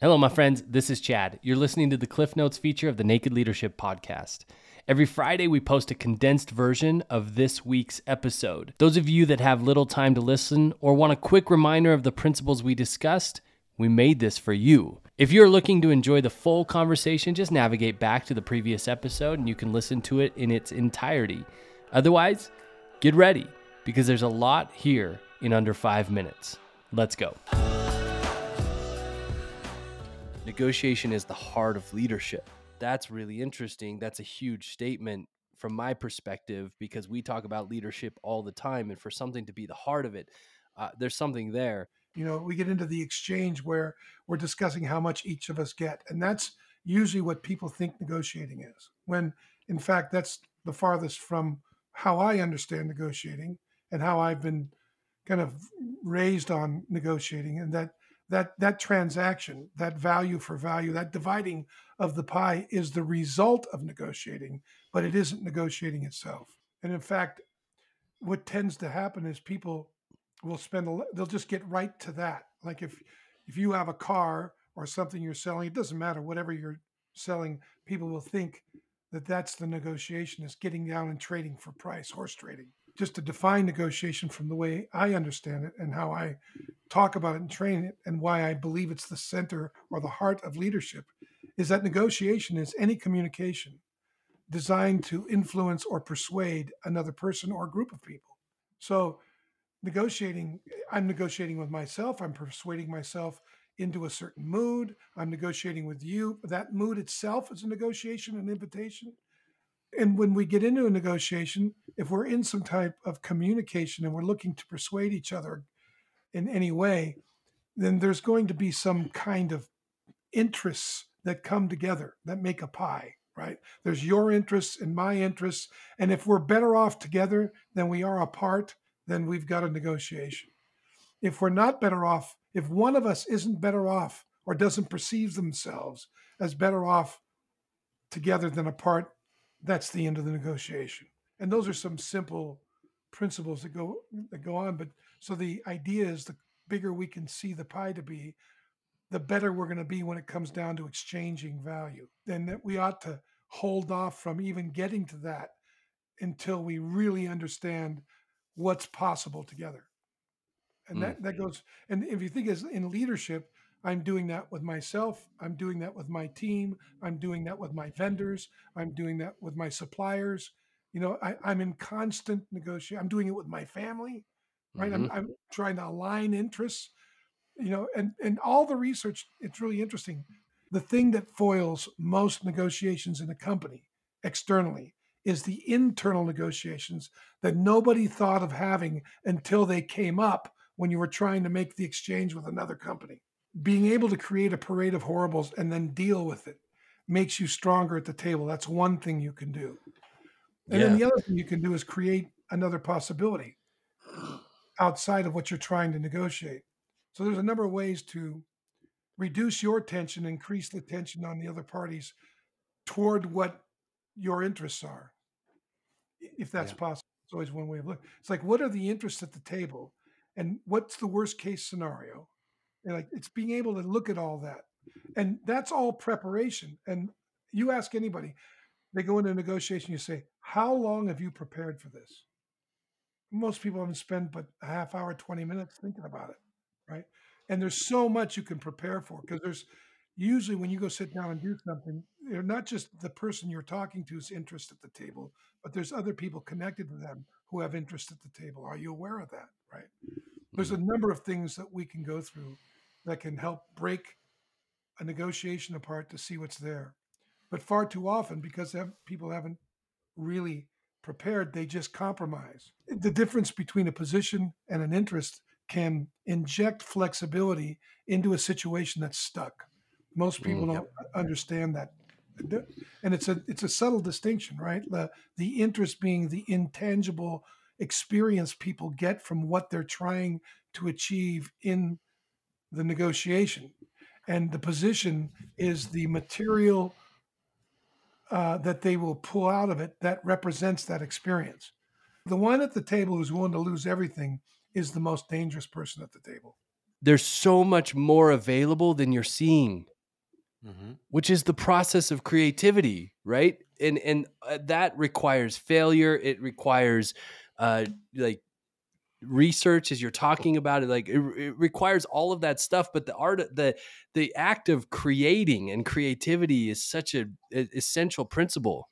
Hello, my friends. This is Chad. You're listening to the Cliff Notes feature of the Naked Leadership Podcast. Every Friday, we post a condensed version of this week's episode. Those of you that have little time to listen or want a quick reminder of the principles we discussed, we made this for you. If you're looking to enjoy the full conversation, just navigate back to the previous episode and you can listen to it in its entirety. Otherwise, get ready because there's a lot here in under five minutes. Let's go. Negotiation is the heart of leadership. That's really interesting. That's a huge statement from my perspective because we talk about leadership all the time. And for something to be the heart of it, uh, there's something there. You know, we get into the exchange where we're discussing how much each of us get. And that's usually what people think negotiating is, when in fact, that's the farthest from how I understand negotiating and how I've been kind of raised on negotiating. And that that that transaction, that value for value, that dividing of the pie is the result of negotiating, but it isn't negotiating itself. And in fact, what tends to happen is people will spend a, they'll just get right to that. Like if if you have a car or something you're selling, it doesn't matter whatever you're selling, people will think that that's the negotiation is getting down and trading for price, horse trading. Just to define negotiation from the way I understand it and how I talk about it and train it and why I believe it's the center or the heart of leadership is that negotiation is any communication designed to influence or persuade another person or group of people. So, negotiating, I'm negotiating with myself, I'm persuading myself into a certain mood, I'm negotiating with you. That mood itself is a negotiation, an invitation. And when we get into a negotiation, if we're in some type of communication and we're looking to persuade each other, in any way, then there's going to be some kind of interests that come together that make a pie, right? There's your interests and my interests. And if we're better off together than we are apart, then we've got a negotiation. If we're not better off, if one of us isn't better off or doesn't perceive themselves as better off together than apart, that's the end of the negotiation. And those are some simple principles that go that go on. But so the idea is the bigger we can see the pie to be, the better we're going to be when it comes down to exchanging value. Then that we ought to hold off from even getting to that until we really understand what's possible together. And that, mm. that goes, and if you think as in leadership, I'm doing that with myself. I'm doing that with my team. I'm doing that with my vendors. I'm doing that with my suppliers. You know, I, I'm in constant negotiation. I'm doing it with my family right? Mm-hmm. I'm, I'm trying to align interests, you know, and and all the research. It's really interesting. The thing that foils most negotiations in a company externally is the internal negotiations that nobody thought of having until they came up when you were trying to make the exchange with another company. Being able to create a parade of horribles and then deal with it makes you stronger at the table. That's one thing you can do. And yeah. then the other thing you can do is create another possibility outside of what you're trying to negotiate. So there's a number of ways to reduce your tension, increase the tension on the other parties toward what your interests are, if that's yeah. possible. It's always one way of looking. It's like, what are the interests at the table, and what's the worst case scenario? And like, it's being able to look at all that, and that's all preparation. And you ask anybody, they go into a negotiation. You say, "How long have you prepared for this?" most people haven't spent but a half hour, 20 minutes thinking about it, right? And there's so much you can prepare for because there's usually when you go sit down and do something, you're not just the person you're talking to's interest at the table, but there's other people connected to them who have interest at the table. Are you aware of that, right? There's a mm-hmm. number of things that we can go through that can help break a negotiation apart to see what's there. But far too often, because people haven't really prepared, they just compromise. The difference between a position and an interest can inject flexibility into a situation that's stuck. Most people mm, don't understand that. And it's a it's a subtle distinction, right? The the interest being the intangible experience people get from what they're trying to achieve in the negotiation. And the position is the material uh, that they will pull out of it that represents that experience. The one at the table who's willing to lose everything is the most dangerous person at the table. there's so much more available than you're seeing Mm-hmm. which is the process of creativity right and and uh, that requires failure it requires uh like research as you're talking about it like it, it requires all of that stuff but the art the the act of creating and creativity is such a, a essential principle